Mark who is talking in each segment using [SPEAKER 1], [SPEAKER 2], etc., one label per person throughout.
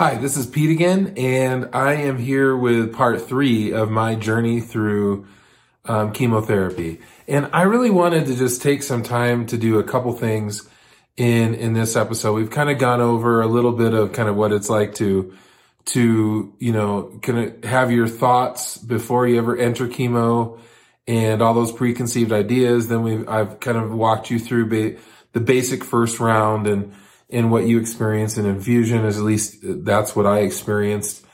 [SPEAKER 1] Hi, this is Pete again, and I am here with part three of my journey through um, chemotherapy. And I really wanted to just take some time to do a couple things in in this episode. We've kind of gone over a little bit of kind of what it's like to to you know kind of have your thoughts before you ever enter chemo and all those preconceived ideas. Then we I've kind of walked you through ba- the basic first round and and what you experience in infusion is at least that's what I experienced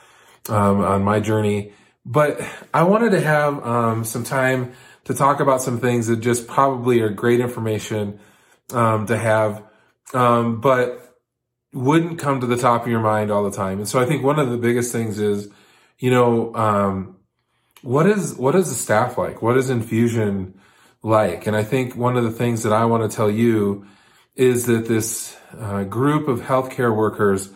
[SPEAKER 1] um, on my journey. But I wanted to have um, some time to talk about some things that just probably are great information um, to have, um, but wouldn't come to the top of your mind all the time. And so I think one of the biggest things is, you know, um, what is what is the staff like? What is infusion like? And I think one of the things that I want to tell you is that this uh, group of healthcare workers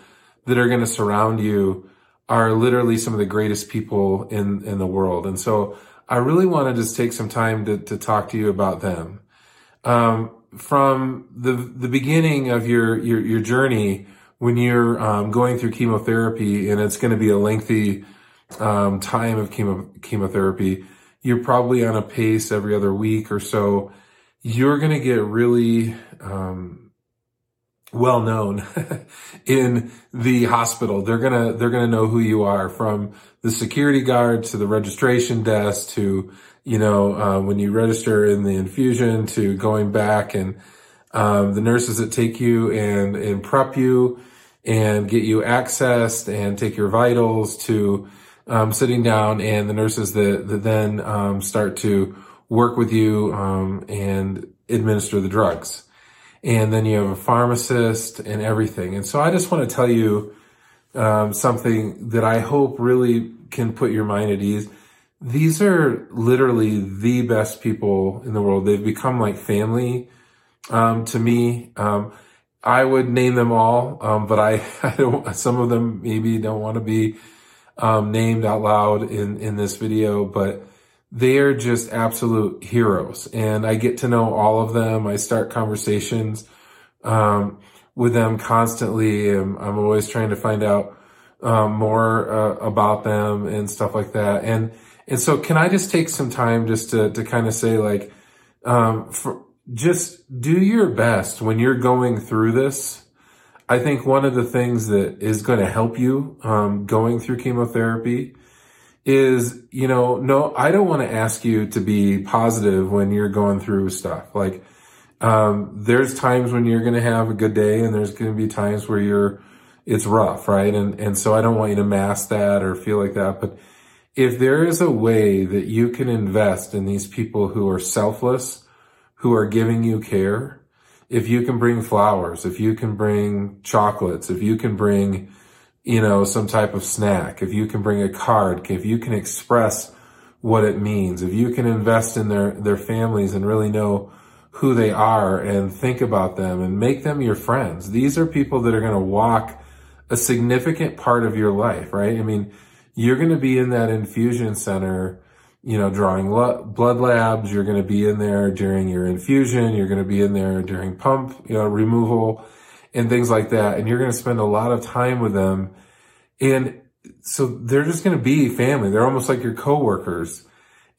[SPEAKER 1] that are going to surround you are literally some of the greatest people in, in the world. And so I really want to just take some time to, to talk to you about them. Um, from the, the beginning of your, your, your journey, when you're um, going through chemotherapy and it's going to be a lengthy um, time of chemo, chemotherapy, you're probably on a pace every other week or so. You're going to get really um, well known in the hospital. They're gonna they're gonna know who you are from the security guard to the registration desk to you know uh, when you register in the infusion to going back and um, the nurses that take you and and prep you and get you accessed and take your vitals to um, sitting down and the nurses that, that then um, start to work with you um, and administer the drugs and then you have a pharmacist and everything. And so I just want to tell you um, something that I hope really can put your mind at ease. These are literally the best people in the world. They've become like family um, to me. Um, I would name them all, um, but I, I don't. Some of them maybe don't want to be um, named out loud in in this video, but they are just absolute heroes. And I get to know all of them. I start conversations um, with them constantly. I'm, I'm, always trying to find out um, more uh, about them and stuff like that. And and so, can I just take some time just to to kind of say like, um, for, just do your best when you're going through this. I think one of the things that is going to help you um, going through chemotherapy is, you know, no, I don't want to ask you to be positive when you're going through stuff. Like, um, there's times when you're going to have a good day and there's going to be times where you're, it's rough, right? And, and so I don't want you to mask that or feel like that. But if there is a way that you can invest in these people who are selfless, who are giving you care, if you can bring flowers, if you can bring chocolates, if you can bring, you know, some type of snack, if you can bring a card, if you can express what it means, if you can invest in their, their families and really know who they are and think about them and make them your friends. These are people that are going to walk a significant part of your life, right? I mean, you're going to be in that infusion center, you know, drawing lo- blood labs. You're going to be in there during your infusion. You're going to be in there during pump, you know, removal and things like that. And you're going to spend a lot of time with them. And so they're just going to be family. They're almost like your coworkers.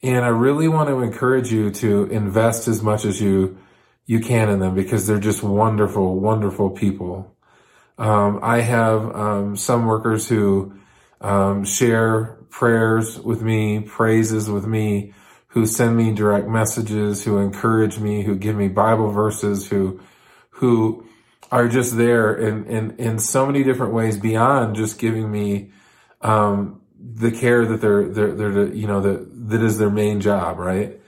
[SPEAKER 1] And I really want to encourage you to invest as much as you, you can in them because they're just wonderful, wonderful people. Um, I have, um, some workers who, um, share prayers with me, praises with me, who send me direct messages, who encourage me, who give me Bible verses, who, who are just there in, in, in so many different ways beyond just giving me, um, the care that they're, they're, they're, you know, that, that is their main job, right?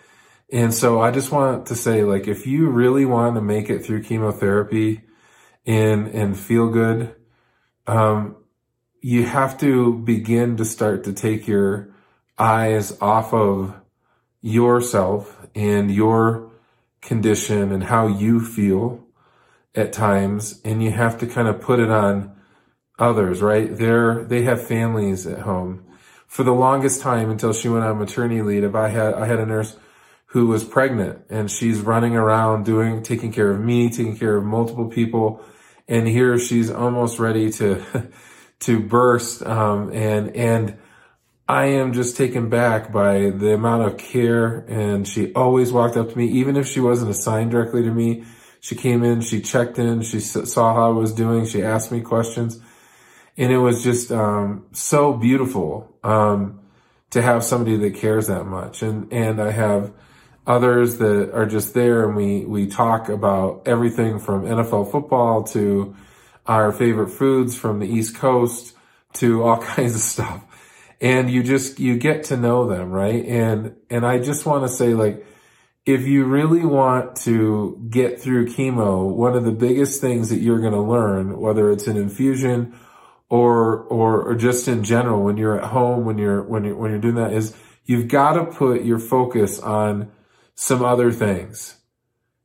[SPEAKER 1] And so I just want to say, like, if you really want to make it through chemotherapy and, and feel good, um, you have to begin to start to take your eyes off of yourself and your condition and how you feel at times and you have to kind of put it on others, right? They're, they have families at home. For the longest time until she went on maternity leave, I had, I had a nurse who was pregnant and she's running around doing, taking care of me, taking care of multiple people. And here she's almost ready to, to burst. Um, and, and I am just taken back by the amount of care. And she always walked up to me, even if she wasn't assigned directly to me. She came in, she checked in, she saw how I was doing, she asked me questions. And it was just, um, so beautiful, um, to have somebody that cares that much. And, and I have others that are just there and we, we talk about everything from NFL football to our favorite foods from the East Coast to all kinds of stuff. And you just, you get to know them, right? And, and I just want to say like, if you really want to get through chemo, one of the biggest things that you're going to learn, whether it's an infusion or, or, or just in general, when you're at home, when you're, when you're, when you're doing that is you've got to put your focus on some other things.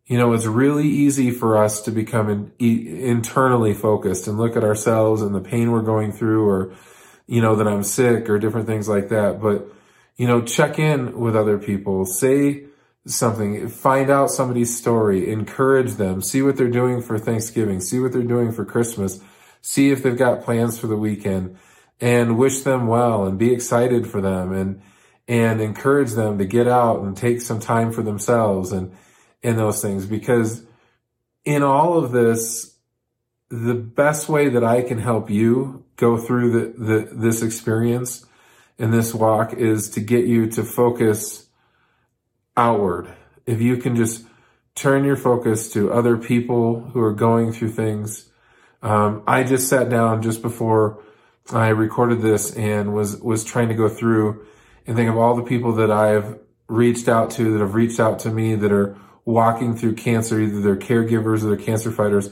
[SPEAKER 1] You know, it's really easy for us to become in, internally focused and look at ourselves and the pain we're going through or, you know, that I'm sick or different things like that. But, you know, check in with other people, say something, find out somebody's story, encourage them, see what they're doing for Thanksgiving, see what they're doing for Christmas, see if they've got plans for the weekend. And wish them well and be excited for them and, and encourage them to get out and take some time for themselves and, and those things. Because in all of this, the best way that I can help you go through the, the, this experience and this walk is to get you to focus outward. If you can just turn your focus to other people who are going through things. Um, I just sat down just before I recorded this and was, was trying to go through and think of all the people that I've reached out to, that have reached out to me, that are walking through cancer, either they're caregivers or they're cancer fighters,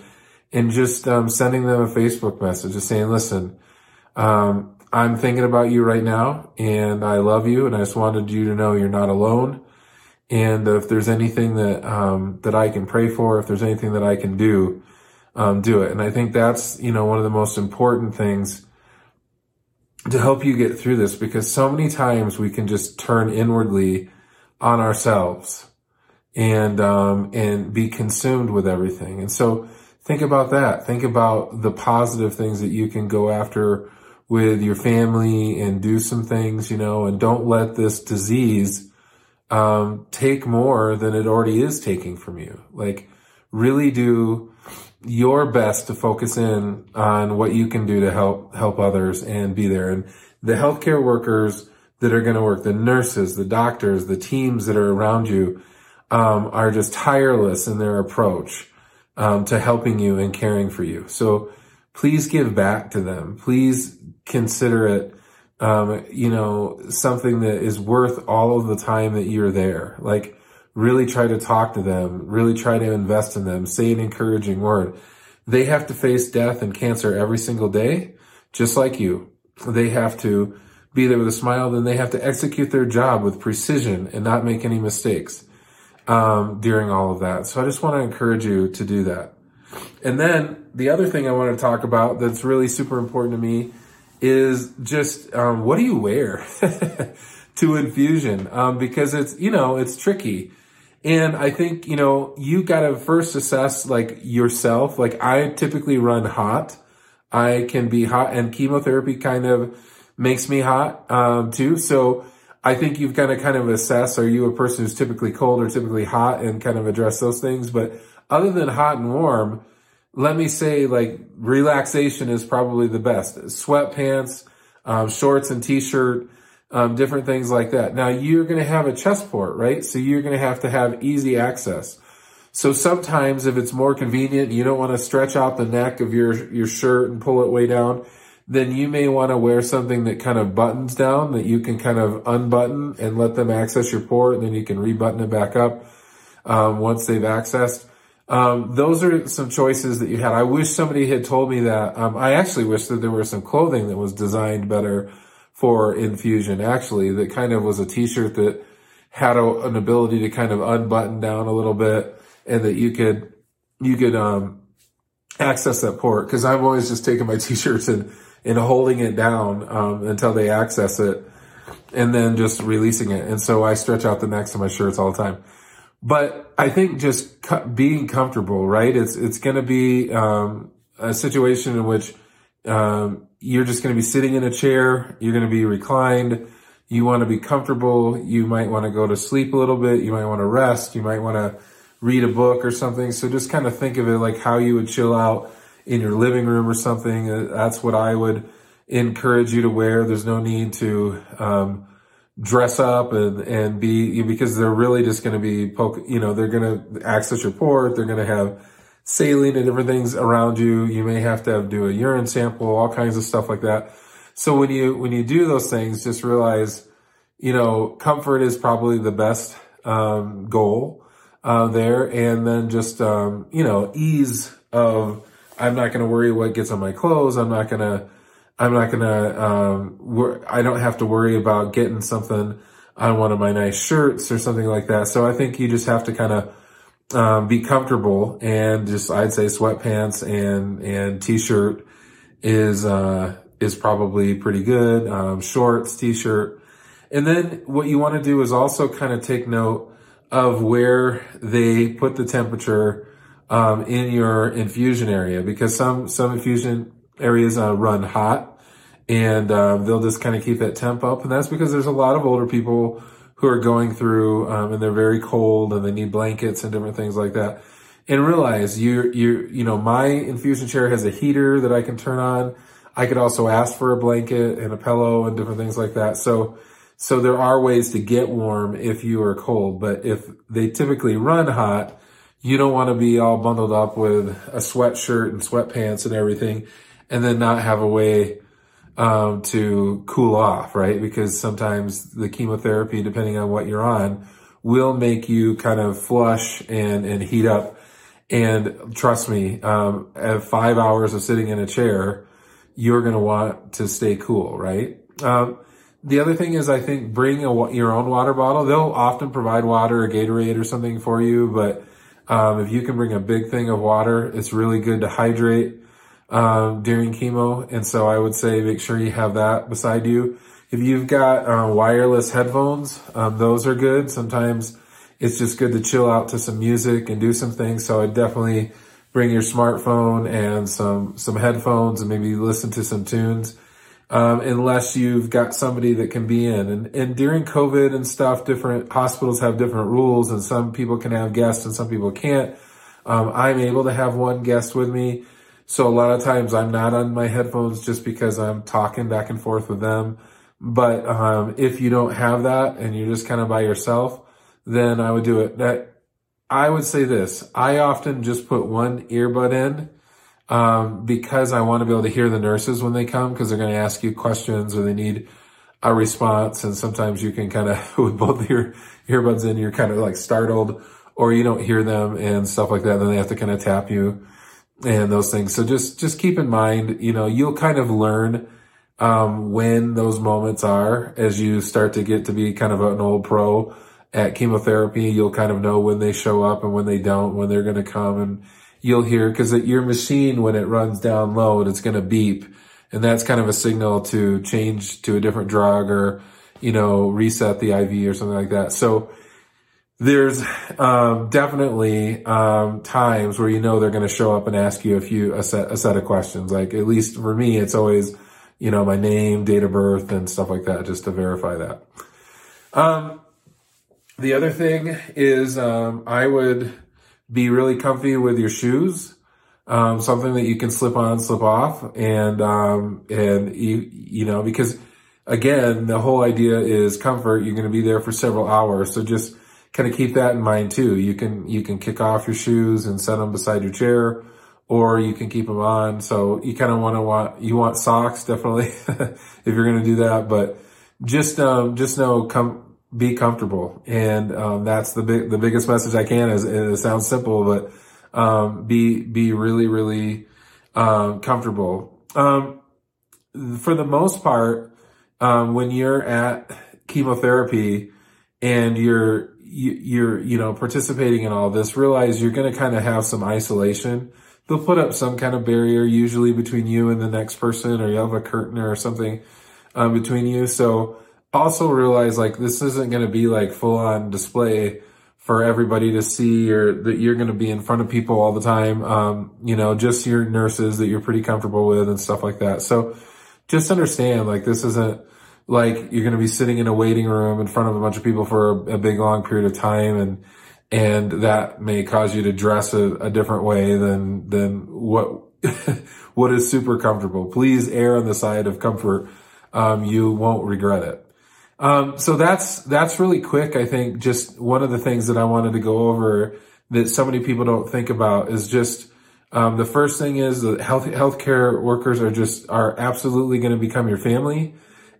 [SPEAKER 1] and just um, sending them a Facebook message, just saying, listen, um, I'm thinking about you right now, and I love you, and I just wanted you to know you're not alone. And if there's anything that um, that I can pray for, if there's anything that I can do, um, do it. And I think that's you know one of the most important things to help you get through this because so many times we can just turn inwardly on ourselves and um, and be consumed with everything. And so think about that. Think about the positive things that you can go after with your family and do some things, you know, and don't let this disease um, take more than it already is taking from you. Like really do your best to focus in on what you can do to help help others and be there. And the healthcare workers that are going to work, the nurses, the doctors, the teams that are around you, um, are just tireless in their approach um, to helping you and caring for you. So please give back to them. Please consider it, um, you know, something that is worth all of the time that you're there. Like really try to talk to them, really try to invest in them, say an encouraging word. They have to face death and cancer every single day, just like you. They have to be there with a smile, then they have to execute their job with precision and not make any mistakes um, during all of that. So I just want to encourage you to do that. And then the other thing I want to talk about that's really super important to me is just um, what do you wear to infusion? Um, because it's you know it's tricky. And I think, you know, you gotta first assess like yourself. Like I typically run hot. I can be hot and chemotherapy kind of makes me hot, um, too. So I think you've got to kind of assess, are you a person who's typically cold or typically hot and kind of address those things? But other than hot and warm, let me say like relaxation is probably the best. Sweatpants, um, shorts and t-shirt, um, different things like that. Now you're going to have a chest port, right? So you're going to have to have easy access. So sometimes if it's more convenient, you don't want to stretch out the neck of your, your shirt and pull it way down, then you may want to wear something that kind of buttons down that you can kind of unbutton and let them access your port and then you can rebutton it back up, um, once they've accessed. Um, those are some choices that you had. I wish somebody had told me that. Um, I actually wish that there was some clothing that was designed better for infusion actually that kind of was a t-shirt that had a, an ability to kind of unbutton down a little bit and that you could you could um, access that port because I'm always just taking my t-shirts and and holding it down um, until they access it and then just releasing it and so I stretch out the necks of my shirts all the time but I think just being comfortable right it's it's going to be um, a situation in which um, you're just going to be sitting in a chair. You're going to be reclined. You want to be comfortable. You might want to go to sleep a little bit. You might want to rest. You might want to read a book or something. So just kind of think of it like how you would chill out in your living room or something. Uh, that's what I would encourage you to wear. There's no need to, um, dress up and, and be, because they're really just going to be poke, you know, they're going to access your port. They're going to have saline and different things around you. You may have to have, do a urine sample, all kinds of stuff like that. So when you, when you do those things, just realize, you know, comfort is probably the best, um, goal, uh, there. And then just, um, you know, ease of, I'm not going to worry what gets on my clothes. I'm not going to, I'm not to, um, wor- I don't have to worry about getting something on one of my nice shirts or something like that. So I think you just have to kind of, um, be comfortable and just, I'd say sweatpants and, and t-shirt is, uh, is probably pretty good. Um, shorts, t-shirt. And then what you want to do is also kind of take note of where they put the temperature, um, in your infusion area because some, some infusion areas uh, run hot and uh, they'll just kind of keep that temp up. And that's because there's a lot of older people who are going through um, and they're very cold and they need blankets and different things like that. And realize you you you know my infusion chair has a heater that I can turn on. I could also ask for a blanket and a pillow and different things like that. So so there are ways to get warm if you are cold, but if they typically run hot, you don't want to be all bundled up with a sweatshirt and sweatpants and everything and then not have a way um, to cool off, right? Because sometimes the chemotherapy, depending on what you're on, will make you kind of flush and, and heat up. And trust me, um, at five hours of sitting in a chair, you're going to want to stay cool, right? Um, the other thing is, I think bring a, your own water bottle. They'll often provide water or Gatorade or something for you, but um, if you can bring a big thing of water, it's really good to hydrate um, during chemo. And so I would say make sure you have that beside you. If you've got uh, wireless headphones, um, those are good. Sometimes it's just good to chill out to some music and do some things. So I definitely bring your smartphone and some some headphones and maybe listen to some tunes. Um, unless you've got somebody that can be in. And, and during COVID and stuff, different hospitals have different rules and some people can have guests and some people can't. Um, I'm able to have one guest with me. So a lot of times I'm not on my headphones just because I'm talking back and forth with them. But, um, if you don't have that and you're just kind of by yourself, then I would do it. That I would say this. I often just put one earbud in, um, because I want to be able to hear the nurses when they come because they're going to ask you questions or they need a response. And sometimes you can kind of, with both your earbuds in, you're kind of like startled or you don't hear them and stuff like that. And then they have to kind of tap you and those things. So just, just keep in mind, you know, you'll kind of learn, um, when those moments are as you start to get to be kind of an old pro at chemotherapy. You'll kind of know when they show up and when they don't, when they're going to come and you'll hear, cause your machine, when it runs down load, it's going to beep. And that's kind of a signal to change to a different drug or, you know, reset the IV or something like that. So, there's um, definitely um, times where you know they're going to show up and ask you a few a set a set of questions. Like at least for me, it's always you know my name, date of birth, and stuff like that, just to verify that. Um, the other thing is um, I would be really comfy with your shoes. Um, something that you can slip on, slip off, and um, and you you know because again the whole idea is comfort. You're going to be there for several hours, so just kind of keep that in mind too. You can, you can kick off your shoes and set them beside your chair or you can keep them on. So you kind of want to want, you want socks definitely if you're going to do that, but just, um, just know, come, be comfortable. And, um, that's the big, the biggest message I can is, it sounds simple, but, um, be, be really, really, um, comfortable. Um, for the most part, um, when you're at chemotherapy and you're, you, are you know, participating in all this, realize you're going to kind of have some isolation. They'll put up some kind of barrier usually between you and the next person, or you have a curtain or something um, between you. So also realize like this isn't going to be like full on display for everybody to see or that you're going to be in front of people all the time. Um, you know, just your nurses that you're pretty comfortable with and stuff like that. So just understand like this isn't like you're going to be sitting in a waiting room in front of a bunch of people for a, a big long period of time and and that may cause you to dress a, a different way than than what what is super comfortable. Please err on the side of comfort. Um, you won't regret it. Um, so that's that's really quick. I think just one of the things that I wanted to go over that so many people don't think about is just um, the first thing is that health healthcare workers are just are absolutely going to become your family,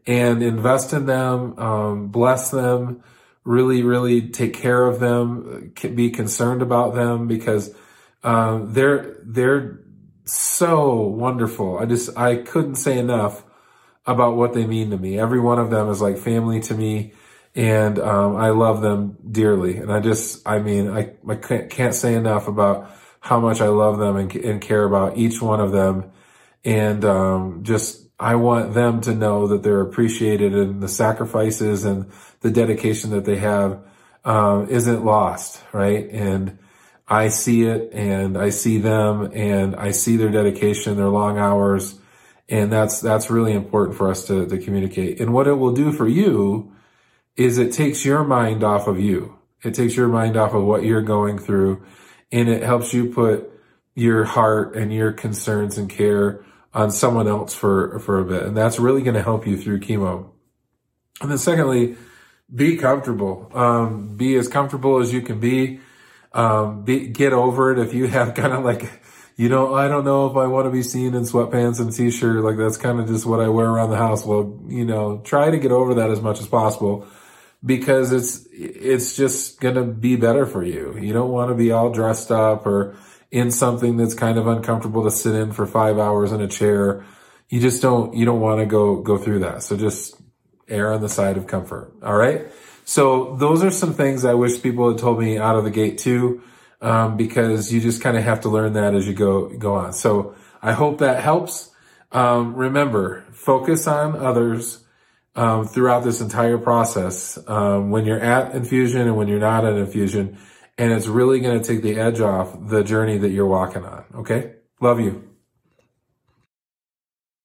[SPEAKER 1] and invest in them, um, bless them, really really take care of them, be concerned about them because um, they're they're so wonderful. I just I couldn't say enough about what they mean to me. Every one of them is like family to me, and um, I love them dearly. And I just I mean I I can't, say enough about how much I love them and, and care about each one of them, and um, just I want them to know that they're appreciated and the sacrifices and the dedication that they have um, isn't lost, right? And I see it and I see them and I see their dedication, their long hours. And that's, that's really important for us to, to communicate. And what it will do for you is it takes your mind off of you. It takes your mind off of what you're going through and it helps you put your heart and your concerns and care on someone else for, for a bit. And that's really going to help you through chemo. And then secondly, be comfortable. Um, be as comfortable as you can be. Um, be, get over it if you have kind of like, you know, I don't know if I want to be seen in sweatpants and t-shirt. Like that's kind of just what I wear around the house. Well, you know, try to get over that as much as possible because it's, it's just going to be better for you. You don't want to be all dressed up or in something that's kind of uncomfortable to sit in for five hours in a chair. You just don't, you don't want to go, go through that. So just err on the side of comfort. All right. So those are some things I wish people had told me out of the gate too, um, because you just kind of have to learn that as you go go on. So I hope that helps. Um, remember, focus on others um, throughout this entire process um, when you're at infusion and when you're not at infusion, and it's really going to take the edge off the journey that you're walking on. Okay, love you.